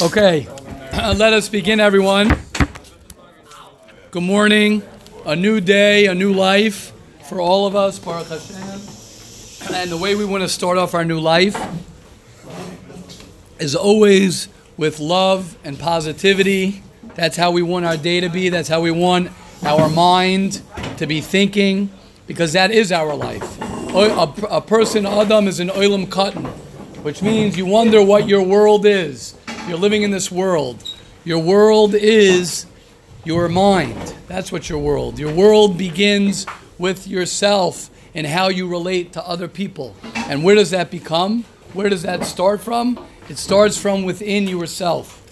Okay, let us begin, everyone. Good morning. A new day, a new life for all of us, Baruch Hashem. And the way we want to start off our new life is always with love and positivity. That's how we want our day to be. That's how we want our mind to be thinking, because that is our life. A, person, Adam, is an oilam katan, which means you wonder what your world is. You're living in this world. Your world is your mind. That's what your world. Your world begins with yourself and how you relate to other people. And where does that become? Where does that start from? It starts from within yourself.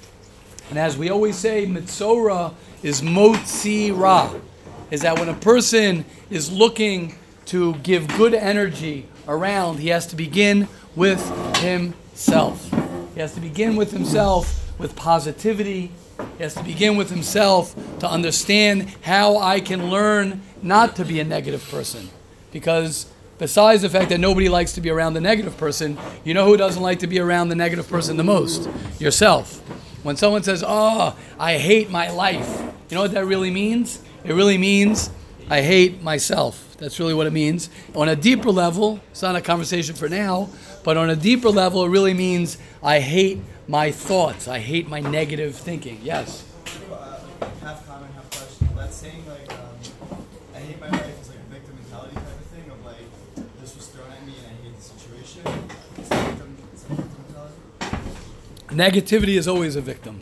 And as we always say, Mitzora is motzi ra, is that when a person is looking to give good energy around, he has to begin with himself. He has to begin with himself with positivity. He has to begin with himself to understand how I can learn not to be a negative person. Because besides the fact that nobody likes to be around the negative person, you know who doesn't like to be around the negative person the most? Yourself. When someone says, Oh, I hate my life, you know what that really means? It really means I hate myself. That's really what it means. On a deeper level, it's not a conversation for now, but on a deeper level, it really means I hate my thoughts. I hate my negative thinking. Yes. Uh, half comment, half question. That saying like, um, I hate my life is like a victim mentality type of thing of like, this was thrown at me and I hate the situation. Is that victim, is that victim mentality? Negativity is always a victim.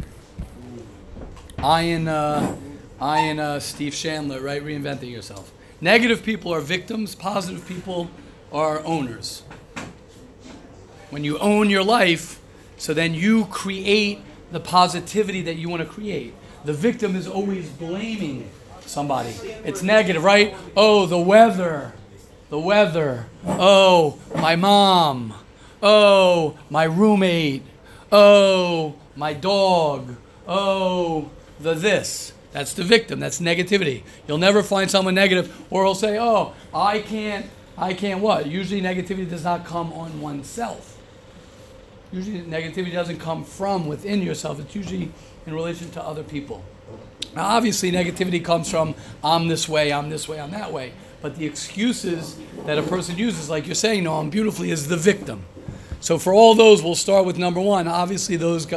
I and uh, I and uh, Steve Chandler, right? Reinventing yourself. Negative people are victims. Positive people are owners. When you own your life, so then you create the positivity that you want to create. The victim is always blaming somebody. It's negative, right? Oh, the weather. The weather. Oh, my mom. Oh, my roommate. Oh, my dog. Oh, the this. That's the victim. That's negativity. You'll never find someone negative, or he'll say, "Oh, I can't. I can't what?" Usually, negativity does not come on oneself. Usually, negativity doesn't come from within yourself. It's usually in relation to other people. Now, obviously, negativity comes from I'm this way, I'm this way, I'm that way. But the excuses that a person uses, like you're saying, no, I'm beautifully, is the victim. So for all those, we'll start with number one. Obviously, those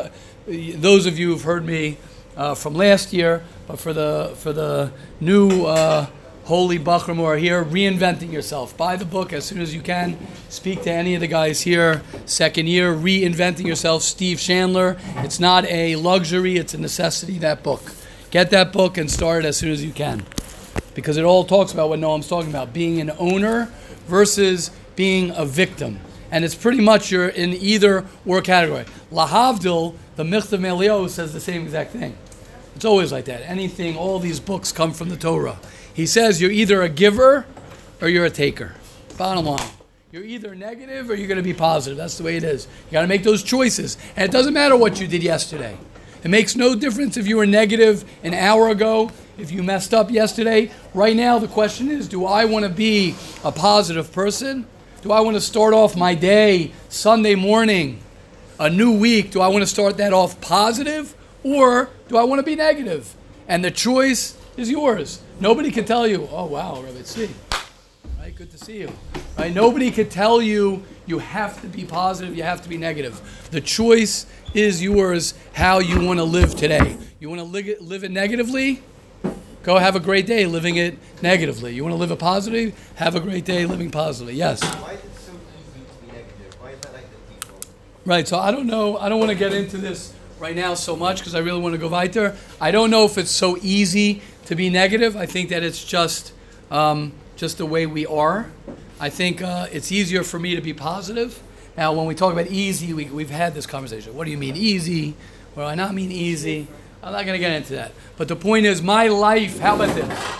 those of you who've heard me uh, from last year, but for the for the new uh, holy Bachram who are here, reinventing yourself. Buy the book as soon as you can. Speak to any of the guys here. Second year, reinventing yourself. Steve Chandler. It's not a luxury; it's a necessity. That book. Get that book and start it as soon as you can, because it all talks about what Noam's talking about: being an owner versus being a victim. And it's pretty much you're in either or category. Lahavdil, the Michtav MeEliyahu, says the same exact thing. It's always like that. Anything, all these books come from the Torah. He says you're either a giver or you're a taker. Bottom line. You're either negative or you're going to be positive. That's the way it is. You got to make those choices. And it doesn't matter what you did yesterday. It makes no difference if you were negative an hour ago, if you messed up yesterday. Right now, the question is do I want to be a positive person? Do I want to start off my day, Sunday morning, a new week? Do I want to start that off positive or do I want to be negative? And the choice is yours. Nobody can tell you, oh, wow, Rabbi C. Right? Good to see you. Right? Nobody can tell you you have to be positive, you have to be negative. The choice is yours how you want to live today. You want to live it, live it negatively? Go have a great day living it negatively. You want to live it positively? Have a great day living positively. Yes. Why is it so easy to be negative? Why is that like the default? Right. So I don't know. I don't want to get into this right now so much because I really want to go weiter. I don't know if it's so easy to be negative. I think that it's just um, just the way we are. I think uh, it's easier for me to be positive. Now, when we talk about easy, we, we've had this conversation. What do you mean easy? What do I not mean easy? I'm not going to get into that. But the point is, my life. How about this?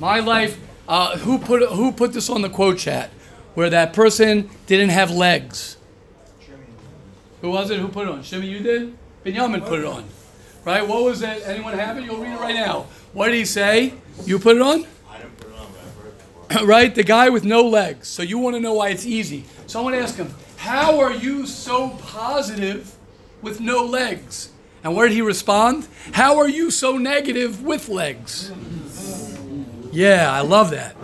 My life. Uh, who put who put this on the quote chat? Where that person didn't have legs. Who was it? Who put it on? Shimmy, you did. Binyamin put it on. Right? What was it? Anyone have it? You'll read it right now. What did he say? You put it on? I didn't put it on, but it right? The guy with no legs. So you want to know why it's easy. Someone ask him, How are you so positive with no legs. And where did he respond? How are you so negative with legs? Yeah, I love that.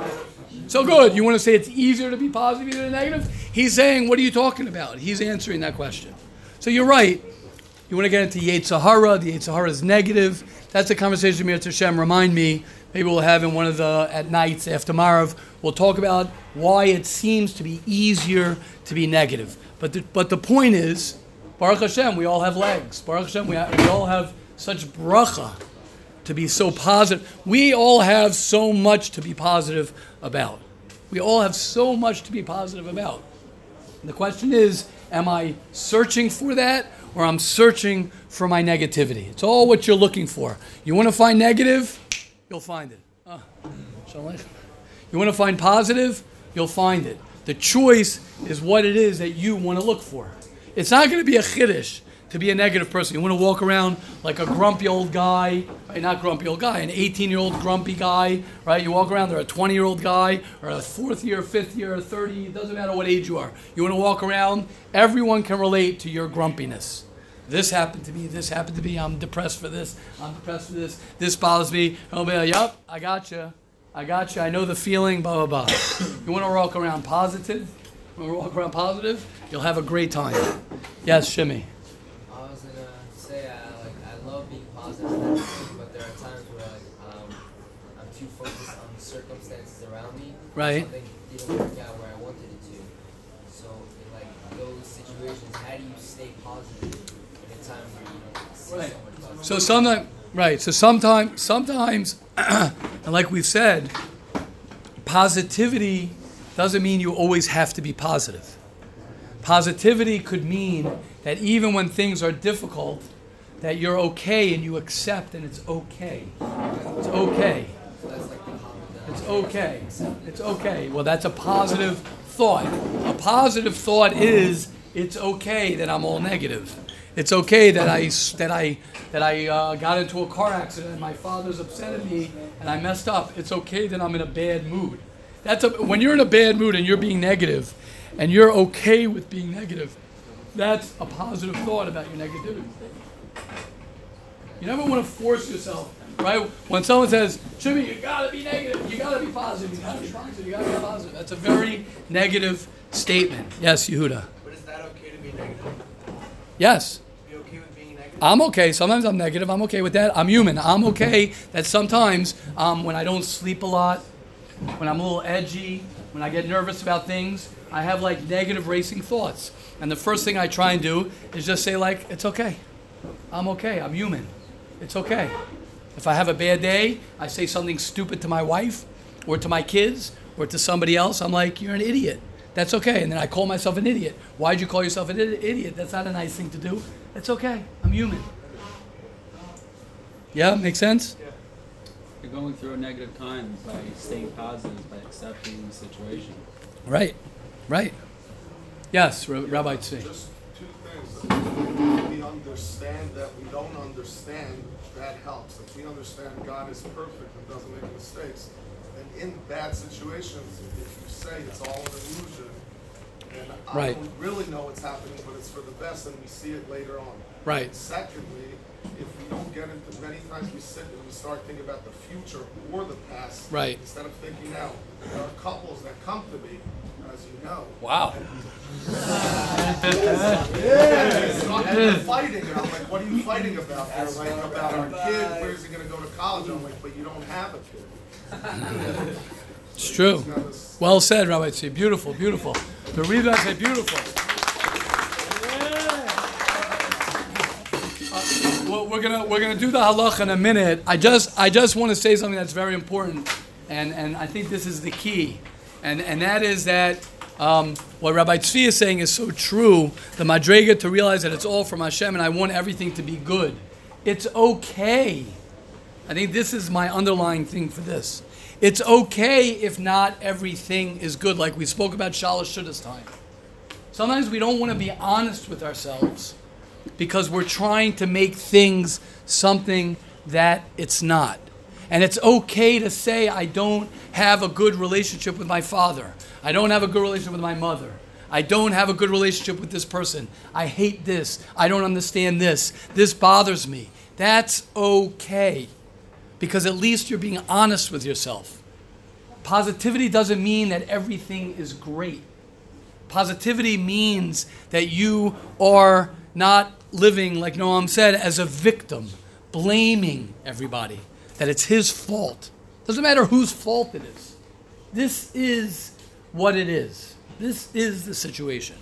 So good. You want to say it's easier to be positive than negative? He's saying, what are you talking about? He's answering that question. So you're right. You want to get into Yetzer Hara. The Yetzer Hara is negative. That's a conversation Mir Hashem. Remind me. Maybe we'll have in one of the at nights after Maariv. We'll talk about why it seems to be easier to be negative. But the, but the point is, Baruch Hashem, we all have legs. Baruch Hashem, we, we all have such bracha to be so positive. We all have so much to be positive about. We all have so much to be positive about. The question is, am I searching for that or I'm searching for my negativity? It's all what you're looking for. You want to find negative, you'll find it. Ah, you want to find positive, you'll find it. The choice is what it is that you want to look for. It's not going to be a chiddush to be a negative person. You want to walk around like a grumpy old guy, right? Not grumpy old guy, an 18 year old grumpy guy, right? You walk around, they're a 20 year old guy, or a fourth year, fifth year, 30, it doesn't matter what age you are. You want to walk around, everyone can relate to your grumpiness. This happened to me, this happened to me, I'm depressed for this, I'm depressed for this, this bothers me. I'll be like, yup, I got you. I got you. I know the feeling, blah, blah, blah. you want to walk around positive? You want to walk around positive? You'll have a great time. Yes, Shimmy. I was gonna say uh, like I love being positive, but there are times where like um, I'm too focused on the circumstances around me. Right. Something didn't work out where I wanted it to. So in like those situations, how do you stay positive in a time where you don't see Right. so much positivity? So sometimes, right. So sometimes, sometimes, and like we've said, positivity doesn't mean you always have to be positive. Positivity could mean that even when things are difficult, that you're okay and you accept and it's okay. It's okay. It's okay. It's okay. Well, that's a positive thought. A positive thought is it's okay that I'm all negative. It's okay that I that I that I uh, got into a car accident and my father's upset at me and I messed up. It's okay that I'm in a bad mood. That's a, when you're in a bad mood and you're being negative, and you're okay with being negative. That's a positive thought about your negativity. You never want to force yourself, right? When someone says, Jimmy, you gotta be negative, you gotta be positive, you gotta be positive, you gotta be positive. That's a very negative statement. Yes, Yehuda. But is that okay to be negative? Yes. Be okay with being negative? I'm okay. Sometimes I'm negative. I'm okay with that. I'm human. I'm okay that sometimes um, when I don't sleep a lot, when I'm a little edgy, when I get nervous about things, I have like negative racing thoughts. And the first thing I try and do is just say like, it's okay. I'm okay. I'm human. It's okay. If I have a bad day, I say something stupid to my wife or to my kids or to somebody else, I'm like, you're an idiot. That's okay. And then I call myself an idiot. Why'd you call yourself an idiot? That's not a nice thing to do. It's okay. I'm human. Yeah, makes sense? You're going through a negative time by staying positive, by accepting the situation. Right. Right. Yes, Ra- Rabbi Tzvi. Just two things. If we understand that we don't understand, that helps. If we understand God is perfect and doesn't make mistakes, and in bad situations, if you say it's all an illusion, and I Right. don't really know what's happening, but it's for the best, and we see it later on. Right. Secondly, if we don't get into many times we sit and we start thinking about the future or the past, Right. instead of thinking now. There are couples that come to me, as you know, Wow. It's not that they're fighting, and I'm like, what are you fighting about? They're like, about our kid, where's he gonna go to college? I'm like, but you don't have a kid. It's true. You know, this- Well said, Rabbi Tzvi. Beautiful, beautiful. The reason I say beautiful. We're gonna we're gonna do the halach in a minute. I just I just want to say something that's very important, and and I think this is the key, and and that is that um, what Rabbi Tzvi is saying is so true. The madrega to realize that it's all from Hashem, and I want everything to be good. It's okay. I think this is my underlying thing for this. It's okay if not everything is good, like we spoke about Shalosh Seudos time. Sometimes we don't want to be honest with ourselves because we're trying to make things something that it's not. And it's okay to say, I don't have a good relationship with my father. I don't have a good relationship with my mother. I don't have a good relationship with this person. I hate this. I don't understand this. This bothers me. That's okay because at least you're being honest with yourself. Positivity doesn't mean that everything is great. Positivity means that you are not living, like Noam said, as a victim, blaming everybody, that it's his fault. Doesn't matter whose fault it is. This is what it is. This is the situation.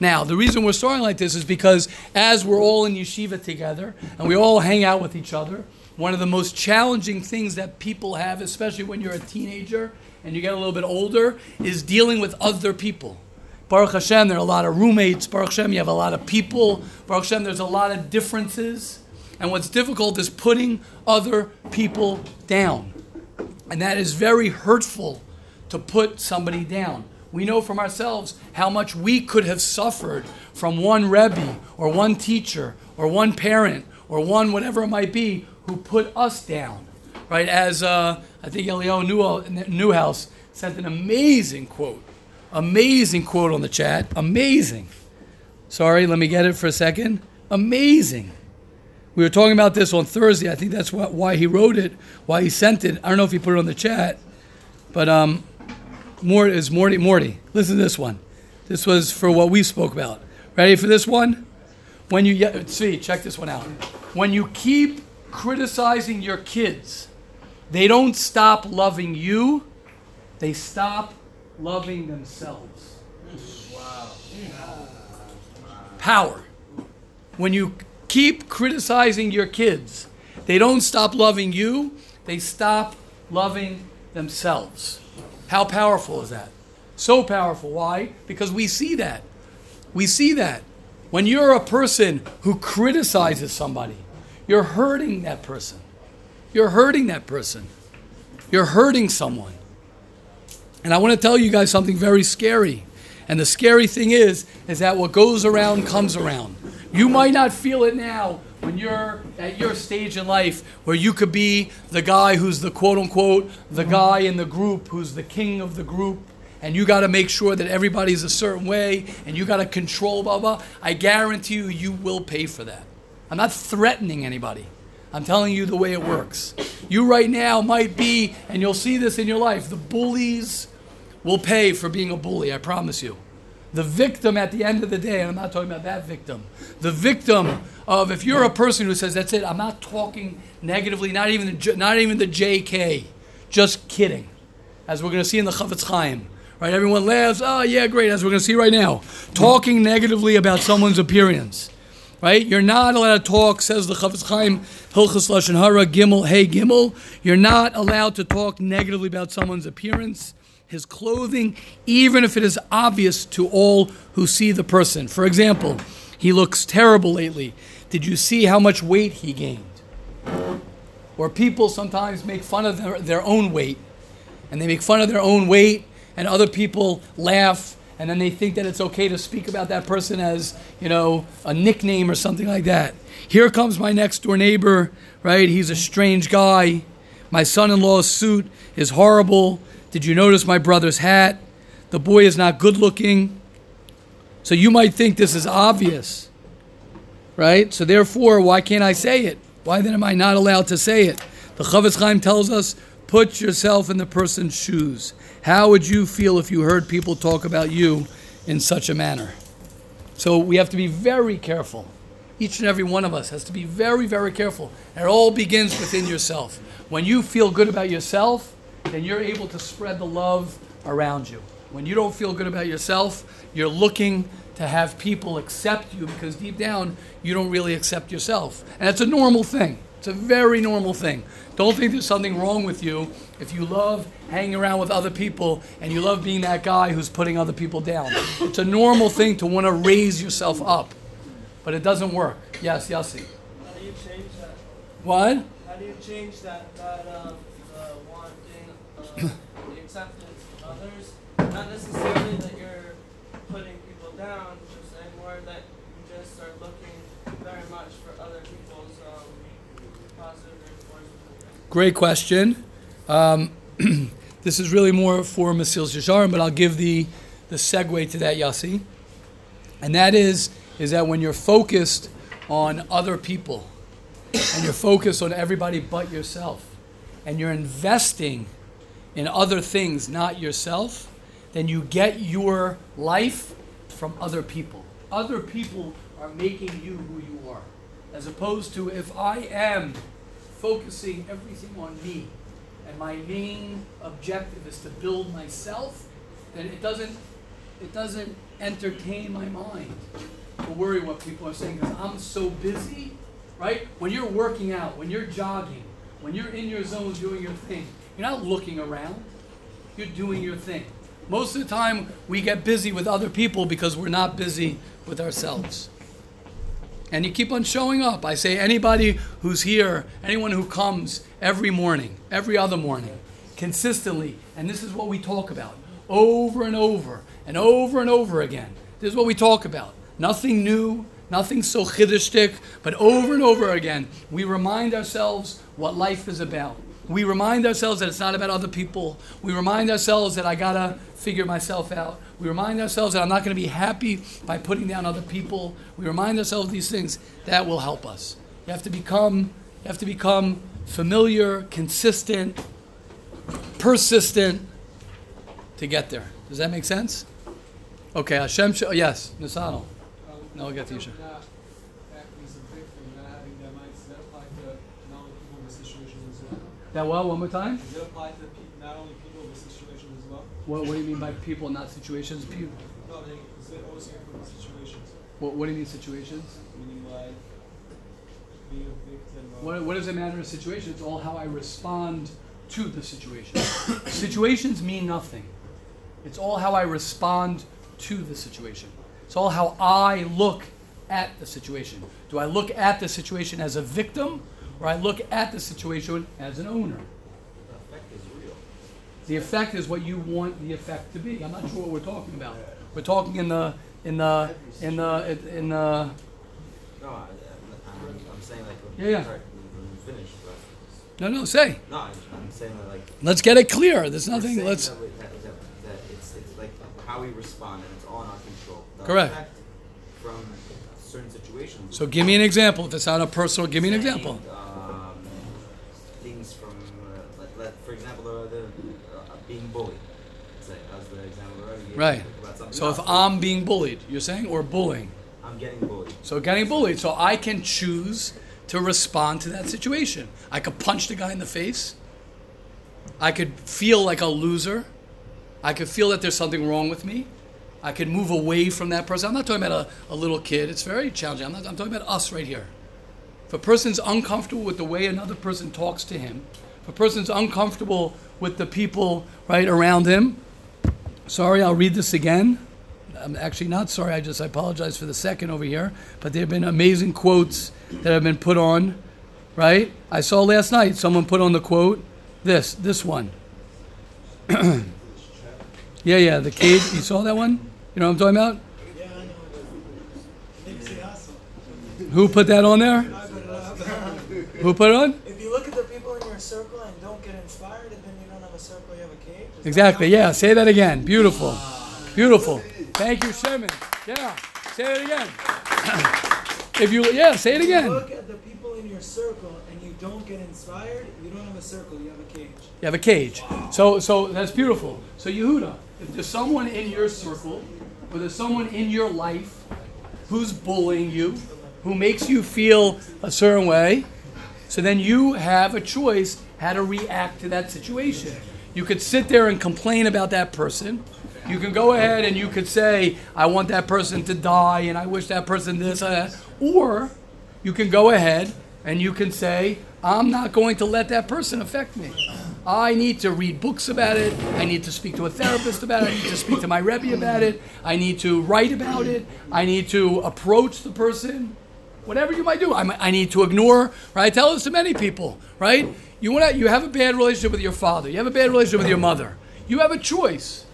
Now, the reason we're starting like this is because as we're all in yeshiva together and we all hang out with each other, one of the most challenging things that people have, especially when you're a teenager and you get a little bit older, is dealing with other people. Baruch Hashem, there are a lot of roommates. Baruch Hashem, you have a lot of people. Baruch Hashem, there's a lot of differences. And what's difficult is putting other people down. And that is very hurtful to put somebody down. We know from ourselves how much we could have suffered from one Rebbe or one teacher or one parent or one whatever it might be who put us down. Right? As uh, I think Elio Newhouse sent an amazing quote. Amazing quote on the chat. Amazing. Sorry, let me get it for a second. Amazing. We were talking about this on Thursday. I think that's why, why he wrote it, why he sent it. I don't know if he put it on the chat, but um, Morty is Morty. Morty, listen to this one. This was for what we spoke about. Ready for this one? When you see, check this one out. When you keep criticizing your kids, they don't stop loving you. They stop loving themselves. Wow. Power. When you keep criticizing your kids, they don't stop loving you. They stop loving themselves. How powerful is that? So powerful. Why? Because we see that. We see that. When you're a person who criticizes somebody, you're hurting that person. You're hurting that person. You're hurting someone. And I want to tell you guys something very scary. And the scary thing is, is that what goes around comes around. You might not feel it now when you're at your stage in life where you could be the guy who's the quote unquote, the guy in the group who's the king of the group, and you got to make sure that everybody's a certain way and you got to control, blah, blah. I guarantee you, you will pay for that. I'm not threatening anybody. I'm telling you the way it works. You right now might be, and you'll see this in your life, the bullies will pay for being a bully, I promise you. The victim at the end of the day, and I'm not talking about that victim, the victim of if you're a person who says, that's it, I'm not talking negatively, not even, not even the JK, just kidding. As we're going to see in the Chafetz Chaim. Right? Everyone laughs, oh yeah, great, as we're going to see right now. Talking negatively about someone's appearance. Right? You're not allowed to talk, says the Chafetz Chaim, Hilchas Lashon Hara, Gimel, Hey Gimel. You're not allowed to talk negatively about someone's appearance his clothing, even if it is obvious to all who see the person. For example, he looks terrible lately. Did you see how much weight he gained? Or people sometimes make fun of their, their own weight, and they make fun of their own weight, and other people laugh, and then they think that it's okay to speak about that person as, you know, a nickname or something like that. Here comes my next door neighbor, right? He's a strange guy. My son in law's suit is horrible. Did you notice my brother's hat? The boy is not good looking. So you might think this is obvious, right? So therefore, why can't I say it? Why then am I not allowed to say it? The Chafetz Chaim tells us, put yourself in the person's shoes. How would you feel if you heard people talk about you in such a manner? So we have to be very careful. Each and every one of us has to be very, very careful. And it all begins within yourself. When you feel good about yourself, then you're able to spread the love around you. When you don't feel good about yourself, you're looking to have people accept you because deep down you don't really accept yourself. And it's a normal thing. It's a very normal thing. Don't think there's something wrong with you if you love hanging around with other people and you love being that guy who's putting other people down. It's a normal thing to want to raise yourself up. But it doesn't work. Yes, Yossi. How do you change that? What? How do you change that, that um, the acceptance of others. Not necessarily that you're putting people down, just saying more that you just are looking very much for other people's um, positive reinforcement. Great question. Um, this is really more for Mesilas Yesharim, but I'll give the the segue to that, Yossi. And that is, is that when you're focused on other people and you're focused on everybody but yourself and you're investing in other things, not yourself, then you get your life from other people. Other people are making you who you are. As opposed to if I am focusing everything on me and my main objective is to build myself, then it doesn't it doesn't entertain my mind to worry what people are saying because I'm so busy, right? When you're working out, when you're jogging, when you're in your zone doing your thing, you're not looking around. You're doing your thing. Most of the time, we get busy with other people because we're not busy with ourselves. And you keep on showing up. I say, anybody who's here, anyone who comes every morning, every other morning, consistently, and this is what we talk about over and over and over and over again. This is what we talk about. Nothing new, nothing so chiddishtik, but over and over again, we remind ourselves what life is about. We remind ourselves that it's not about other people. We remind ourselves that I gotta figure myself out. We remind ourselves that I'm not gonna be happy by putting down other people. We remind ourselves of these things. That will help us. You have to become, you have to become familiar, consistent, persistent to get there. Does that make sense? Okay, Hashem, sh- yes, Nisano. No, I'll get to you. Shem. Not acting as a victim, not having that mindset, that apply to not only people in the situation as well. That well, one more time? Does it apply to pe- not only people in the situation as well? What, what do you mean by people, not situations? Pe- No, they, is it also include situations? what, what do you mean situations? Meaning like being a victim of What, what does it matter in a situation? It's all how I respond to the situation. Situations mean nothing. It's all how I respond to the situation. It's all how I look at the situation. Do I look at the situation as a victim or I look at the situation as an owner? The effect is real. The effect is what you want the effect to be. I'm not sure what we're talking about. We're talking in the in the in the in the No, I, I'm saying like. Yeah, yeah. Sorry, we- we finished, no no say. no, I'm, saying that like. Let's get it clear. There's nothing. Let's. That, that, that, that it's it's like how we respond and it's all in our control. The Correct. From certain situations. So give me an example. If it's not a personal, give me an example. Um, things from, uh, let, let, for example, the, the uh, being bullied. Say, as the example earlier. Right. So if. I'm being bullied, you're saying, or bullying. I'm getting bullied. So getting bullied. So I can choose to respond to that situation. I could punch the guy in the face. I could feel like a loser. I could feel that there's something wrong with me. I could move away from that person. I'm not talking about a, a little kid. It's very challenging. I'm, not, I'm talking about us right here. If a person's uncomfortable with the way another person talks to him, if a person's uncomfortable with the people right around him, sorry, I'll read this again. I'm actually not sorry. I just I apologize for the second over here. But there have been amazing quotes that have been put on, right? I saw last night someone put on the quote, this, this one. yeah, yeah, the cage. You saw that one? You know what I'm talking about? Yeah, I know it is. Nipsey Hussle. Who put that on there? I put it up. Who put it on? If you look at the people in your circle and don't get inspired, then you don't have a circle, you have a cage. Is that Exactly. Yeah. Say that again. Beautiful. Beautiful. Thank you, Sherman. Yeah. Say it again. if you yeah, say it again. look at the people in your circle and you don't get inspired, you don't have a circle, you have a cage. You have a cage. So so that's beautiful. So Yehuda, if there's someone in your circle, or there's someone in your life who's bullying you, who makes you feel a certain way, so then you have a choice how to react to that situation. You could sit there and complain about that person. You can go ahead and you could say, I want that person to die and I wish that person this, or that. Or you can go ahead and you can say, I'm not going to let that person affect me. I need to read books about it. I need to speak to a therapist about it. I need to speak to my Rebbe about it. I need to write about it. I need to approach the person. Whatever you might do, I, I need to ignore. Right? Tell this to many people. Right? You want to, you have a bad relationship with your father. You have a bad relationship with your mother. You have a choice.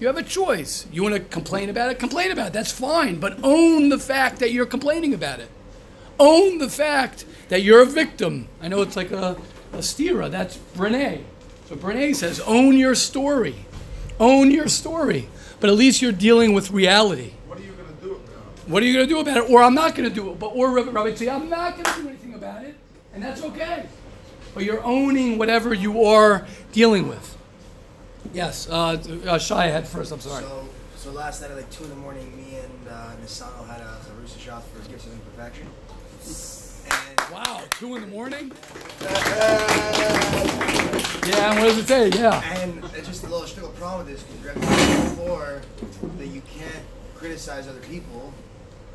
You have a choice. You want to complain about it? Complain about it. That's fine. But own the fact that you're complaining about it. Own the fact that you're a victim. I know it's like a, a stira. That's Brene. So Brene says, own your story. Own your story. But at least you're dealing with reality. What are you gonna do about it? What are you going to do about it? Or I'm not going to do it. But or Rabbi Rabbi say I'm not going to do anything about it, and that's okay. But you're owning whatever you are dealing with. Yes, uh, uh, had first. I'm sorry. So, so last night at like two in the morning, me and uh, Nisano had a, a rooster shot for gifts of imperfection. And Wow, two in the morning. Yeah, and what does it say? Yeah. and it's just a little still a problem with this because before that you can't criticize other people.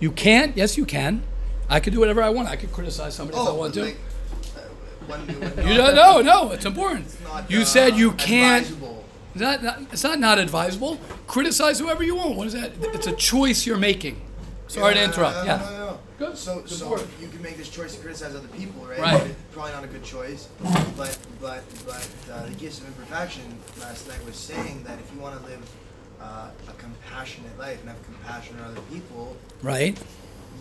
You can't. Yes, you can. I could do whatever I want. I could criticize somebody if I want but to. Like, uh, when, when You don't, no, no, it's important. It's not, You uh, said you can't. advisable. It's not, not, it's not not advisable. Criticize whoever you want. What is that? It's a choice you're making. Sorry to interrupt. No, no, Yeah. no. Good. So, Good so you can make this choice to criticize other people, right? Right. It's probably not a good choice, but but but uh, the gifts of imperfection last night was saying that if you want to live uh, a compassionate life and have compassion on other people, Right.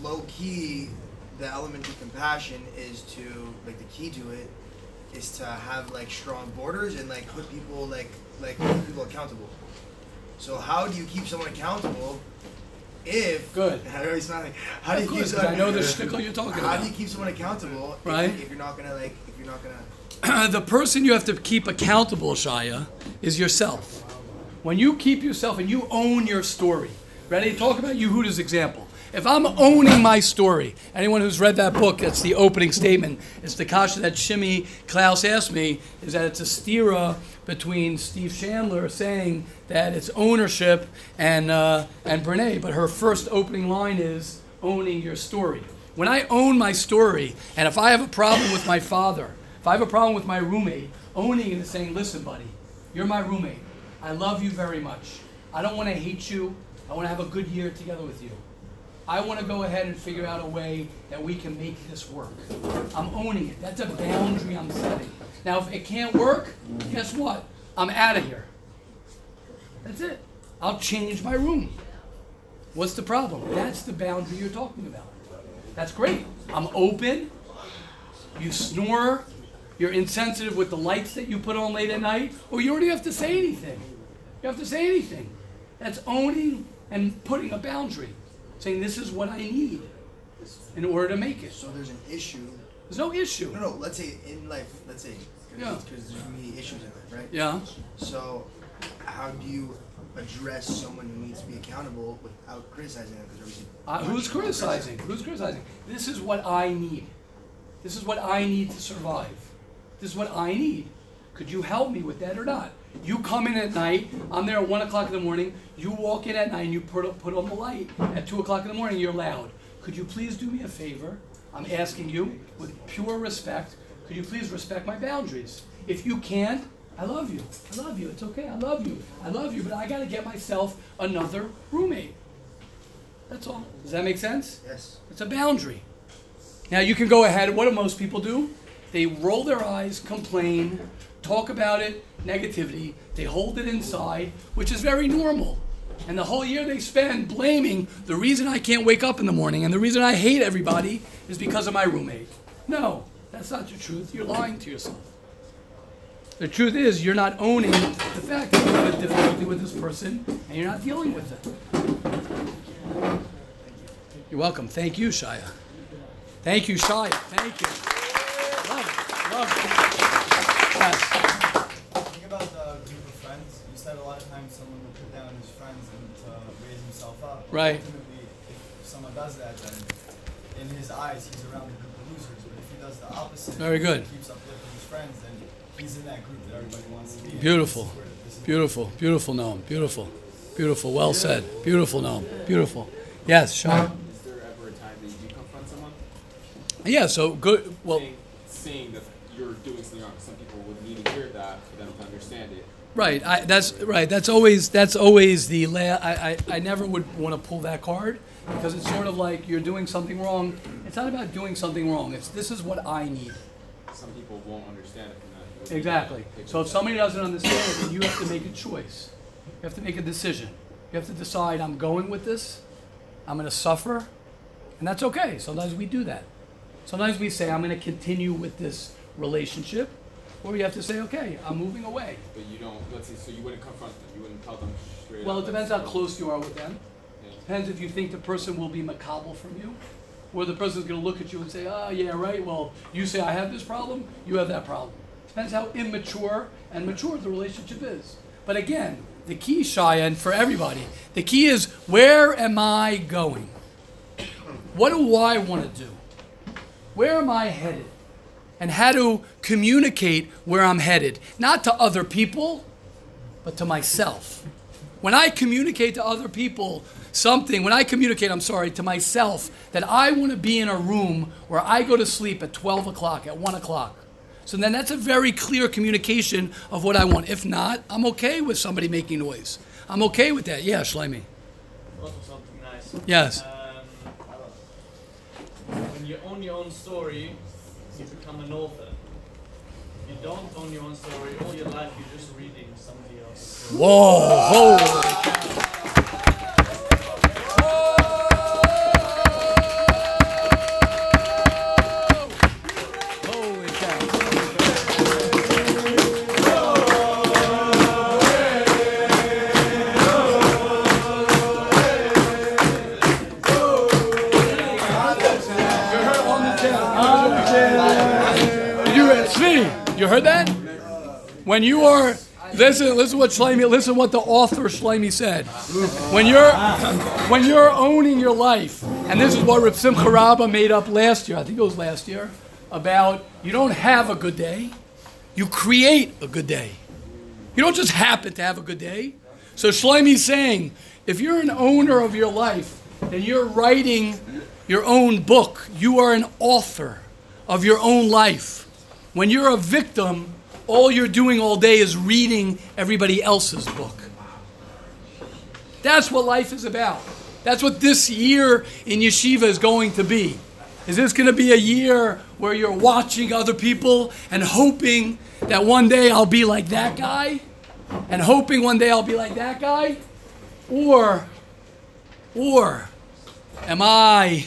low key, the element of compassion is to like the key to it is to have like strong borders and like put people like like hold people accountable. So how do you keep someone accountable if Good. I know he's smiling. How do you Of keep someone? I know the shtickle you're talking How about. do you keep someone accountable? Right. If, you're not gonna like, if you're not gonna. the person you have to keep accountable, Shia, is yourself. When you keep yourself and you own your story, ready? Talk about Yehuda's example. If I'm owning my story, anyone who's read that book, that's the opening statement. It's the kasha that Shimmy Klaus asked me, is that it's a stira between Steve Chandler saying that it's ownership and uh, and Brene, but her first opening line is owning your story. When I own my story, and if I have a problem with my father, if I have a problem with my roommate, owning it and saying, listen, buddy, you're my roommate. I love you very much. I don't want to hate you. I want to have a good year together with you. I want to go ahead and figure out a way that we can make this work. I'm owning it. That's a boundary I'm setting. Now, if it can't work, guess what? I'm out of here. That's it. I'll change my room. What's the problem? That's the boundary you're talking about. That's great. I'm open. You snore. You're insensitive with the lights that you put on late at night, or you already have to say anything. You have to say anything. That's owning and putting a boundary, saying this is what I need in order to make it. So there's an issue. There's no issue. No, no. Let's say in life. Let's say. Yeah. Because there's gonna issues in life, right? Yeah. So, how do you address someone who needs to be accountable without criticizing them? Because Uh, who's criticizing? Who's criticizing? This is what I need. This is what I need to survive. This is what I need. Could you help me with that or not? You come in at night. I'm there at one o'clock in the morning. You walk in at night and you put put on the light at two o'clock in the morning. You're loud. Could you please do me a favor? I'm asking you with pure respect. Could you please respect my boundaries? If you can't, I love you. I love you. It's okay. I love you. I love you. But I got to get myself another roommate. That's all. Does that make sense? Yes. It's a boundary. Now you can go ahead. What do most people do? They roll their eyes, complain, talk about it, negativity. They hold it inside, which is very normal. And the whole year they spend blaming the reason I can't wake up in the morning and the reason I hate everybody is because of my roommate. No, that's not the truth. You're lying to yourself. The truth is, you're not owning the fact that you have a difficulty with this person and you're not dealing with it. You're welcome. Thank you, Shia. Thank you, Shia. Thank you. Love it. Love it. Yes. Think about the group of friends. You said a lot of times someone will put down his friends and to raise himself up. Right. Ultimately, if someone does that, then in his eyes, he's around the group of losers. But if he does the opposite, Very good. He keeps uplifting his friends, then he's in that group that everybody wants to be. Beautiful. This is where- this is- Beautiful. Beautiful, Noam. Beautiful. Beautiful. Well said. Beautiful, Noam. Beautiful. Yes, Sean. Is there ever a time that you do confront someone? Yeah, so good. Well, saying, saying that you're doing something wrong. Some people would need to hear that for them to understand it. Right. I, that's right. That's always that's always the la- I, I I never would want to pull that card because it's sort of like you're doing something wrong. It's not about doing something wrong. It's this is what I need. Some people won't understand it from that. Exactly. So if somebody doesn't understand it, then you have to make a choice. You have to make a decision. You have to decide I'm going with this. I'm going to suffer, and that's okay. Sometimes we do that. Sometimes we say I'm going to continue with this relationship, or you have to say, okay, I'm moving away. But you don't. Let's see, So you wouldn't confront them. You wouldn't tell them straight Well, up. it depends how close you are with them. Yeah. Depends if you think the person will be mekabel from you, or the person's going to look at you and say, "Ah, yeah, right. Well, you say I have this problem, you have that problem." Depends how immature and mature the relationship is. But again, the key, Cheyenne, for everybody, the key is where am I going? What do I want to do? Where am I headed? And how to communicate where I'm headed, not to other people, but to myself. When I communicate to other people something, when I communicate, I'm sorry, to myself, that I want to be in a room where I go to sleep at 12 o'clock, at 1 o'clock. So then that's a very clear communication of what I want. If not, I'm okay with somebody making noise. I'm okay with that. Yeah, Shlomi. Something nice. Yes. Um, when you own your own story, you become an author. You don't own your own story. All your life, you're just reading somebody else. Whoa, that? When you are, listen, listen what Shlomi, listen what the author Shlomi said. When you're, when you're owning your life, and this is what Reb Simcha Rabba made up last year, I think it was last year, about you don't have a good day, you create a good day. You don't just happen to have a good day. So Shlomi's saying, if you're an owner of your life, and you're writing your own book, you are an author of your own life. When you're a victim, all you're doing all day is reading everybody else's book. That's what life is about. That's what this year in yeshiva is going to be. Is this going to be a year where you're watching other people and hoping that one day I'll be like that guy? And hoping one day I'll be like that guy? Or, or am I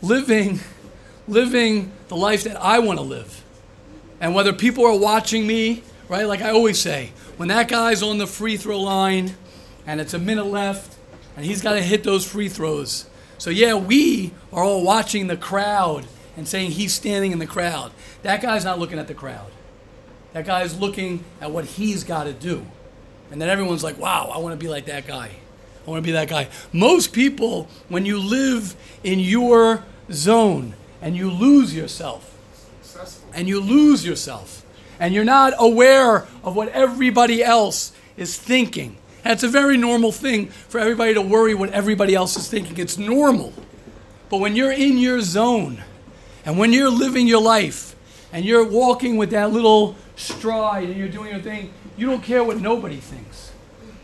living, living the life that I want to live? And whether people are watching me, right? Like I always say, when that guy's on the free throw line and it's a minute left and he's got to hit those free throws. So, yeah, we are all watching the crowd and saying he's standing in the crowd. That guy's not looking at the crowd. That guy's looking at what he's got to do. And then everyone's like, wow, I want to be like that guy. I want to be that guy. Most people, when you live in your zone and you lose yourself, and you lose yourself, and you're not aware of what everybody else is thinking. And it's a very normal thing for everybody to worry what everybody else is thinking. It's normal. But when you're in your zone, and when you're living your life, and you're walking with that little stride, and you're doing your thing, you don't care what nobody thinks.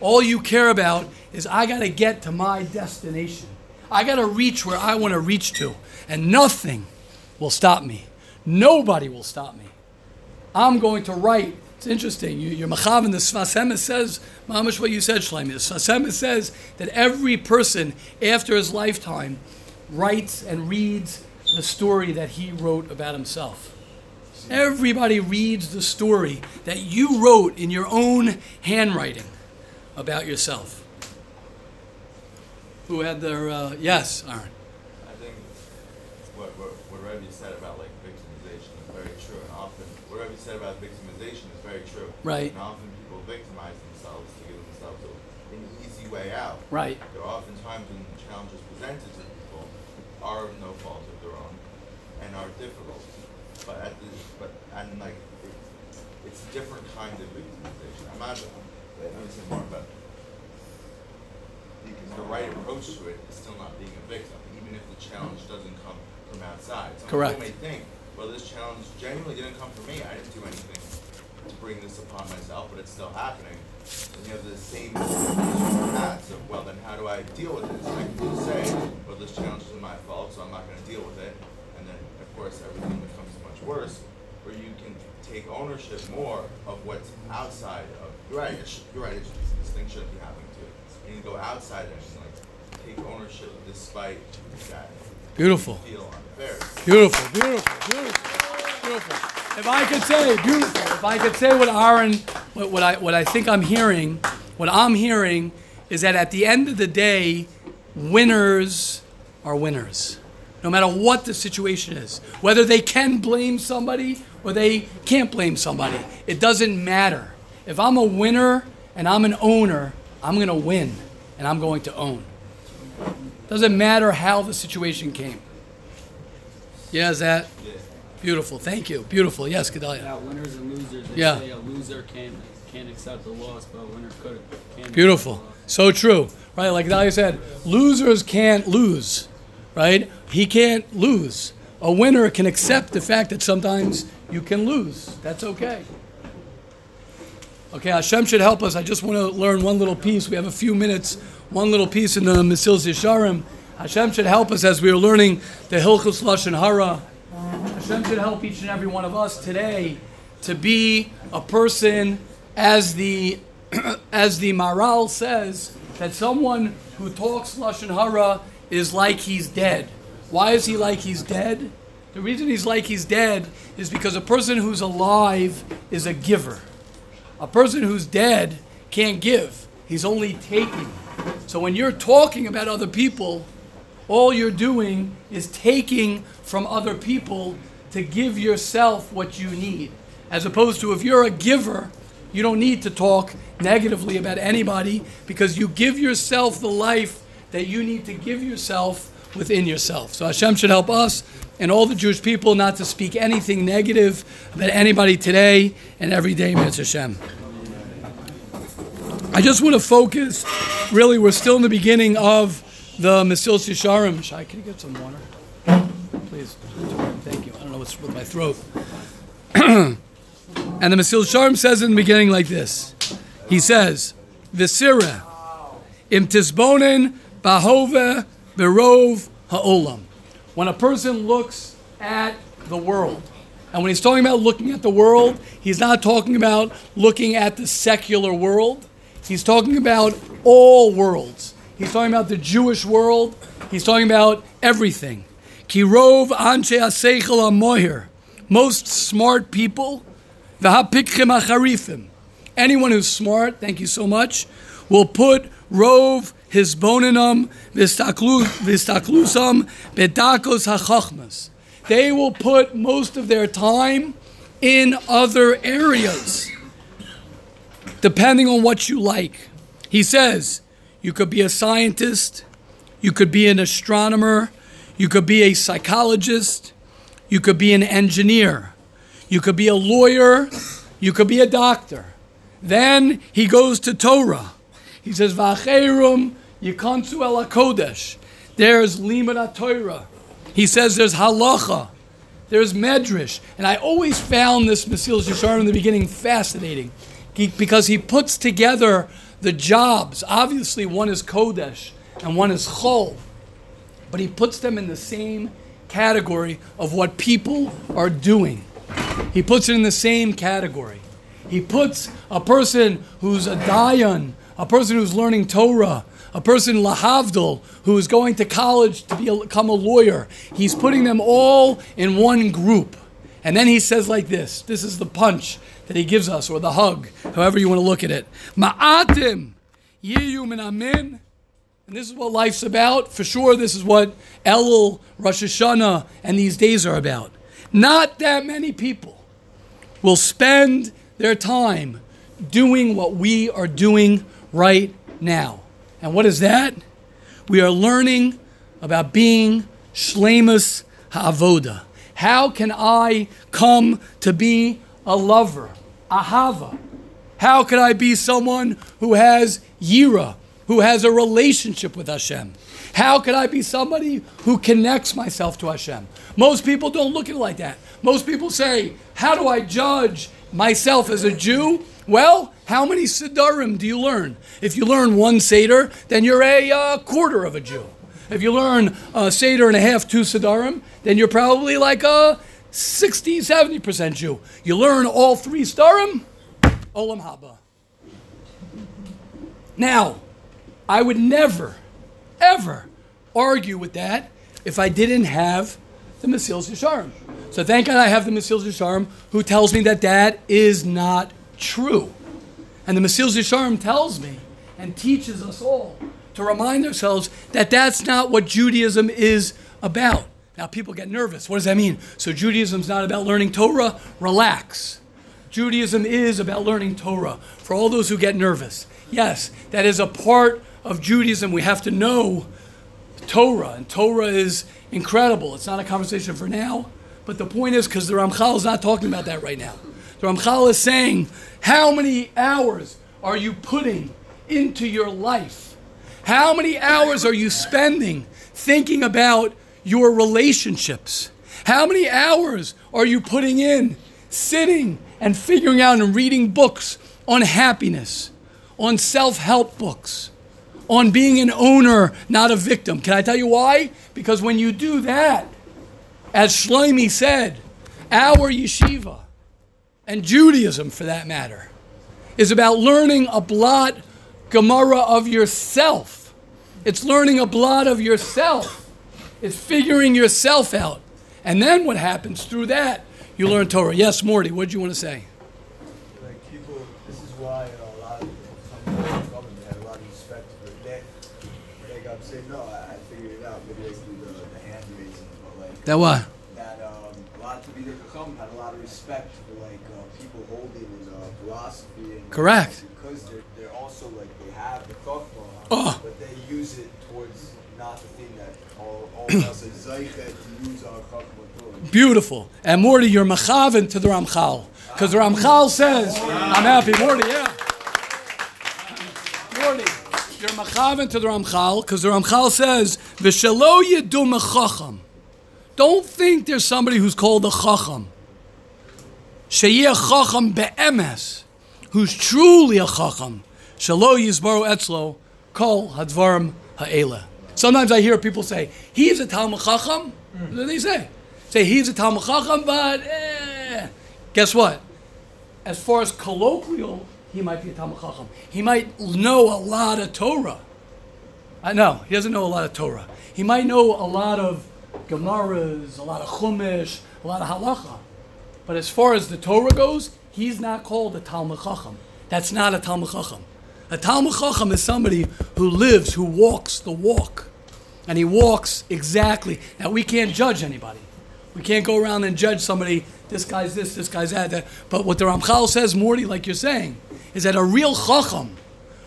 All you care about is I got to get to my destination. I got to reach where I want to reach to, and nothing will stop me. Nobody will stop me. I'm going to write. It's interesting. You, you're Machav and the Sfas says, Mamish, what you said, Shlomi. The Sfas says that every person after his lifetime writes and reads the story that he wrote about himself. Everybody reads the story that you wrote in your own handwriting about yourself. Who had their, uh, yes, Aaron. I think what, what, what Rebbe said about like victimization is very true, and often what Rebbe said about victimization is very true. Right. And often people victimize themselves to give themselves an easy way out. Right. There are often times when challenges presented to people are of no fault of their own and are difficult. But at the but and like it, it's a different kind of victimization. I'm not. Let me say more about because the right approach to it is still not being a victim, even if the challenge doesn't come from outside. Some Correct. people may think, well, this challenge genuinely didn't come from me. I didn't do anything bring this upon myself, but it's still happening. And you have the same paths of, well, then how do I deal with this? I can just say, well, this challenge is my fault, so I'm not going to deal with it. And then, of course, everything becomes much worse. where you can take ownership more of what's outside of. You're right. It sh- you're right. This thing shouldn't be happening to you. You need to go outside and like take ownership despite that. Beautiful. Beautiful, beautiful, beautiful, beautiful. If I could say, beautiful. If I could say what Aaron, what, what I what I think I'm hearing, what I'm hearing is that at the end of the day, winners are winners. No matter what the situation is, whether they can blame somebody or they can't blame somebody, it doesn't matter. If I'm a winner and I'm an owner, I'm going to win and I'm going to own. Doesn't matter how the situation came. Yeah, is that? Beautiful. Thank you. Beautiful. Yes, Gedalia. About winners and losers, they Yeah. say a loser can't can't accept the loss, but a winner could. Can Beautiful. So true. Right? Like Dalia said, losers can't lose. Right? He can't lose. A winner can accept the fact that sometimes you can lose. That's okay. Okay, Hashem should help us. I just want to learn one little piece. We have a few minutes, one little piece in the Mesilas Yesharim. Hashem should help us as we are learning the Hilchus Lashon Hara. Hashem should help each and every one of us today to be a person as the as the Maral says that someone who talks lashon hara is like he's dead. Why is he like he's dead? The reason he's like he's dead is because a person who's alive is a giver. A person who's dead can't give. He's only taking. So when you're talking about other people, all you're doing is taking from other people to give yourself what you need. As opposed to if you're a giver, you don't need to talk negatively about anybody because you give yourself the life that you need to give yourself within yourself. So Hashem should help us and all the Jewish people not to speak anything negative about anybody today and every day, Mitzvah Hashem. I just want to focus. Really, we're still in the beginning of the Mesilas Yesharim. Shai, can you get some water? Please. With my throat. and the Mesilas Yesharim says in the beginning like this. He says, Visira, im tisbonen bahove berov ha'olam. When a person looks at the world, and when he's talking about looking at the world, he's not talking about looking at the secular world. He's talking about all worlds. He's talking about the Jewish world. He's talking about everything. Kirov anshe aseichel amohir. Most smart people. V'hapikchim acharifim. Anyone who's smart, thank you so much, will put rov his bonenum vistaklusam bedakos hachachmas. They will put most of their time in other areas, depending on what you like. He says you could be a scientist, you could be an astronomer, you could be a psychologist, you could be an engineer, you could be a lawyer, you could be a doctor. Then he goes to Torah. He says, Vacherum yikansu el kodesh. There's limud Torah. He says there's halacha. There's medrash. And I always found this Mesilas Yesharim in the beginning fascinating because he puts together the jobs. Obviously, one is kodesh and one is chol. But he puts them in the same category of what people are doing. He puts it in the same category. He puts a person who's a dayan, a person who's learning Torah, a person lahavdil who is going to college to become a lawyer. He's putting them all in one group. And then he says like this. This is the punch that he gives us, or the hug, however you want to look at it. Ma'atim yiyu min amin. And this is what life's about. For sure, this is what Elul, Rosh Hashanah, and these days are about. Not that many people will spend their time doing what we are doing right now. And what is that? We are learning about being shlemus ha'avoda. How can I come to be a lover, ahava? How can I be someone who has yira, who has a relationship with Hashem? How can I be somebody who connects myself to Hashem? Most people don't look at it like that. Most people say, How do I judge myself as a Jew? Well, how many Sedarim do you learn? If you learn one Seder, then you're a uh, quarter of a Jew. If you learn a Seder and a half, two Sedarim, then you're probably like a 60, 70% Jew. You learn all three Sedarim, Olam Haba. Now, I would never, ever argue with that if I didn't have the Mesilas Yesharim. So thank God I have the Mesilas Yesharim who tells me that that is not true. And the Mesilas Yesharim tells me and teaches us all to remind ourselves that that's not what Judaism is about. Now people get nervous. What does that mean? So Judaism's not about learning Torah? Relax. Judaism is about learning Torah. For all those who get nervous, yes, that is a part of Judaism. We have to know Torah, and Torah is incredible. It's not a conversation for now, but the point is because the Ramchal is not talking about that right now. The Ramchal is saying, how many hours are you putting into your life? How many hours are you spending thinking about your relationships? How many hours are you putting in sitting and figuring out and reading books on happiness, on self help books, on being an owner, not a victim? Can I tell you why? Because when you do that, as Shlomi said, our yeshiva and Judaism for that matter is about learning a blatt Gemara of yourself. It's learning a blatt of yourself. It's figuring yourself out. And then what happens through that? You learn Torah. Yes, Morty, what did you want to say? Like people, this is why you know, a lot of some government had a lot of respect for that. They got say, no, I, I figured it out. Maybe they do the, the hand raising, but like That what? that um, a lot of people Chacham had a lot of respect for like uh, people holding in uh, philosophy and Correct. because they're they're also like they have the Chachma, Oh. but they use it towards not the thing that all all of us is zeichet to use our Chachma. Beautiful. And Morty, you're machaven to the Ramchal. Because the Ramchal says, I'm happy. Morty, yeah. Morty, you're machaven to the Ramchal because the Ramchal says, V'shelo yedu mechacham. Don't think there's somebody who's called a chacham. Sheyeh chacham be'emes. Who's truly a chacham. Shelo yizbaru etzlo kol hadvarim ha'ela. Sometimes I hear people say, he's a Talmud chacham. What do they say? Say he's a Talmud chacham, but eh. Guess what? As far as colloquial, he might be a Talmud chacham. He might know a lot of Torah. I know he doesn't know a lot of Torah. He might know a lot of Gemaras, a lot of Chumash, a lot of Halacha. But as far as the Torah goes, he's not called a Talmud Chacham. That's not a Talmud Chacham. A Talmud Chacham is somebody who lives, who walks the walk. And he walks exactly. Now, we can't judge anybody. We can't go around and judge somebody, this guy's this, this guy's that. that. But what the Ramchal says, Morty, like you're saying, is that a real Chacham,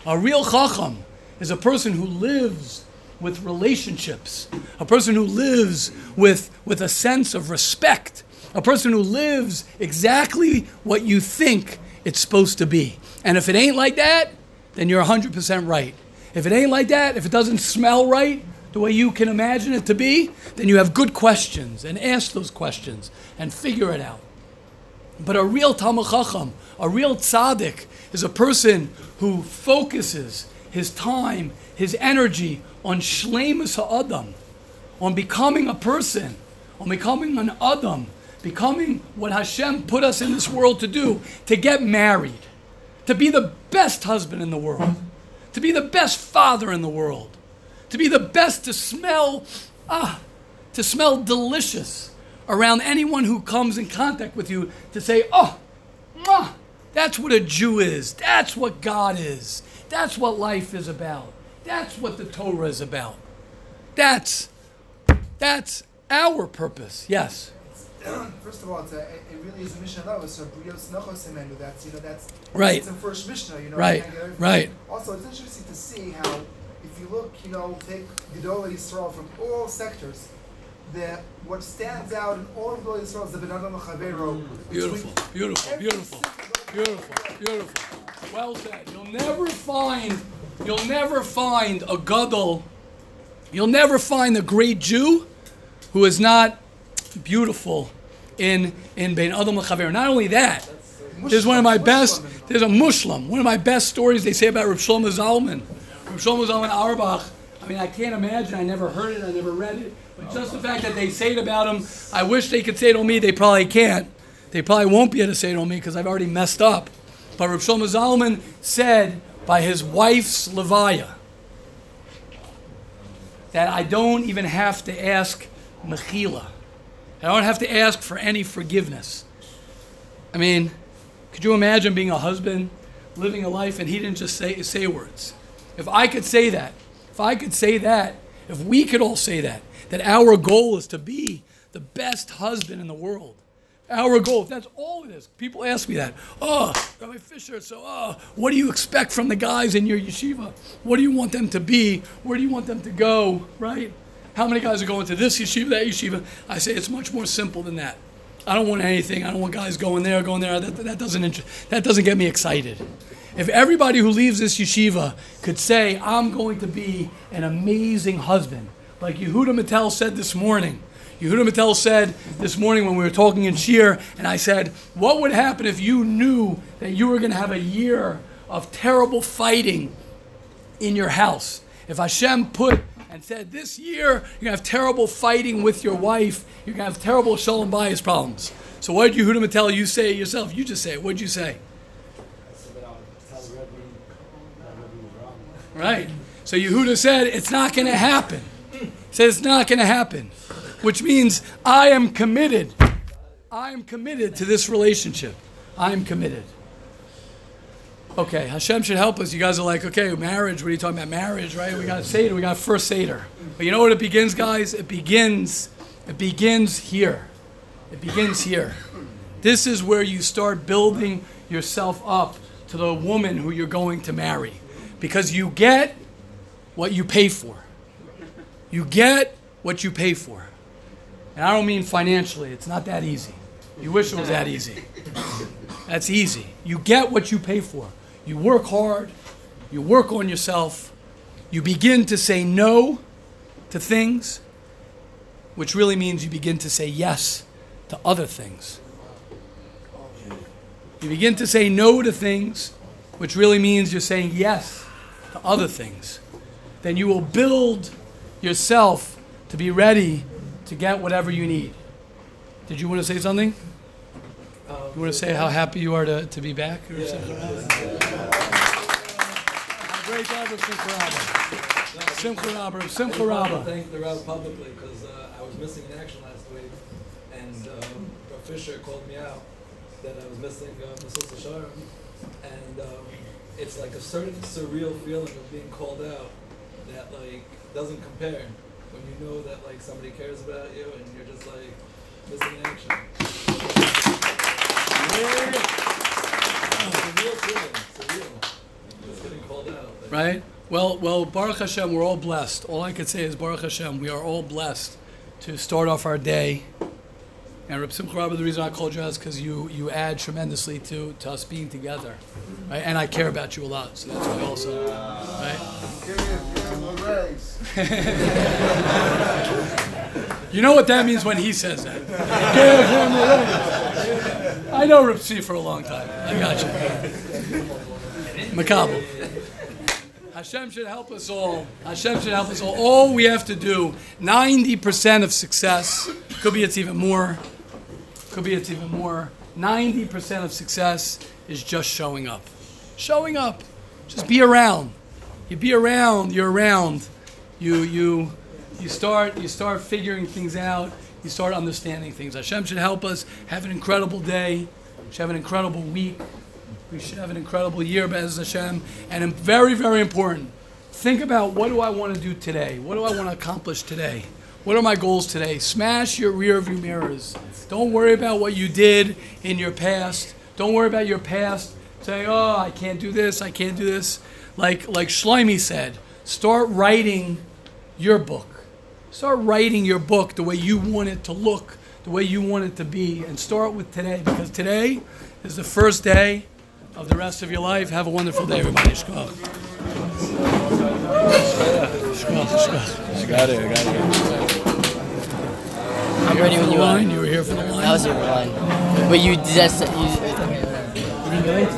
a real Chacham, is a person who lives with relationships, a person who lives with, with a sense of respect, a person who lives exactly what you think it's supposed to be. And if it ain't like that, then you're 100% right. If it ain't like that, if it doesn't smell right the way you can imagine it to be, then you have good questions and ask those questions and figure it out. But a real Talmud a real tzaddik, is a person who focuses his time, his energy on shlemus ha'adam, on becoming a person, on becoming an adam, becoming what Hashem put us in this world to do, to get married, to be the best husband in the world, to be the best father in the world, to be the best to smell, ah, to smell delicious around anyone who comes in contact with you, to say, oh, mwah, that's what a Jew is. That's what God is. That's what life is about. That's what the Torah is about. That's that's our purpose. Yes. First of all, it's a, it really is a Mishnah. So Brios Nochos Emenu. That's you know that's Right. It's the first Mishnah. You know. Right, you can't get everything. right. Also, it's interesting to see how if you look, you know, take Gedolei Yisrael from all sectors. The what stands out in all of Gedolei Yisrael is the Ben Adam Chavero. Beautiful, beautiful, beautiful, beautiful, beautiful. Well said. You'll never find, you'll never find a gadol. You'll never find a great Jew who is not beautiful in in Ben Adam Chaver. Not only that, there's one of my best. There's a Muslim. One of my best stories they say about Rav Shlomo Zalman. Rav Shlomo Zalman Auerbach. I mean, I can't imagine. I never heard it. I never read it. But just the fact that they say it about him, I wish they could say it on me. They probably can't. They probably won't be able to say it on me because I've already messed up. But Rav Shlomo Zalman said by his wife's levaya that I don't even have to ask Mechila. I don't have to ask for any forgiveness. I mean, could you imagine being a husband, living a life, and he didn't just say, say words? If I could say that, if I could say that, if we could all say that, that our goal is to be the best husband in the world. Our goal, that's all it is. People ask me that. Oh, Rabbi Fischer, so oh, what do you expect from the guys in your yeshiva? What do you want them to be? Where do you want them to go? Right? How many guys are going to this yeshiva, that yeshiva? I say it's much more simple than that. I don't want anything. I don't want guys going there, going there. That, that doesn't inter- that doesn't get me excited. If everybody who leaves this yeshiva could say, "I'm going to be an amazing husband," like Yehuda Mattel said this morning. Yehuda Mattel said this morning when we were talking in shiur, and I said, "What would happen if you knew that you were going to have a year of terrible fighting in your house? If Hashem put and said, This year you're going to have terrible fighting with your wife, you're going to have terrible shalom bayis problems. So, what did Yehuda Mattel you say yourself? You just say it. What did you say? Right. So, Yehuda said, It's not going to happen. He said, It's not going to happen, which means I am committed. I am committed to this relationship. I am committed. Okay, Hashem should help us. You guys are like, okay, marriage. What are you talking about? Marriage, right? We got Seder. We got first Seder. But you know what it begins, guys? It begins. It begins here. It begins here. This is where you start building yourself up to the woman who you're going to marry, because you get what you pay for. You get what you pay for, and I don't mean financially. It's not that easy. You wish it was that easy. That's easy. You get what you pay for. You work hard, you work on yourself, you begin to say no to things, which really means you begin to say yes to other things. You begin to say no to things, which really means you're saying yes to other things. Then you will build yourself to be ready to get whatever you need. Did you want to say something? You want to say how happy you are to, to be back? Or something? Great job of Simcha Rabba. Simcha Rabba. I thank the Rav publicly because uh, I was missing in action last week, and um, Rav Fischer called me out that I was missing uh, Sharm, and um, it's like a certain surreal feeling of being called out that like doesn't compare when you know that like somebody cares about you and you're just like missing in action. It's a real feeling. It's real. Just getting called out. like- Right? Well, well, Baruch Hashem, we're all blessed. All I could say is Baruch Hashem, we are all blessed to start off our day. And Reb Simcha Rabba, the reason I called you out is because you, you add tremendously to, to us being together. Right? And I care about you a lot, so that's why also. Right? You know what that means when he says that. Give him a raise. I know Rip C for a long time. I got you. Mekabel. Hashem should help us all. Hashem should help us all. All we have to do, 90% of success, could be it's even more, could be it's even more, 90% of success is just showing up. Showing up. Just be around. You be around, you're around. You, you, you start you start figuring things out. You start understanding things. Hashem should help us have an incredible day. We should have an incredible week. We should have an incredible year, Bez Hashem. And very, very important. Think about what do I want to do today? What do I want to accomplish today? What are my goals today? Smash your rear view mirrors. Don't worry about what you did in your past. Don't worry about your past. Say, oh, I can't do this, I can't do this. Like like Shlomi said, start writing your book. Start writing your book the way you want it to look, the way you want it to be, and start with today because today is the first day of the rest of your life. Have a wonderful day, everybody. Shkoch. Shkoch, shkoch. Got it, got it. I'm ready when you are. You were here for the wine. That was your line. But you just you.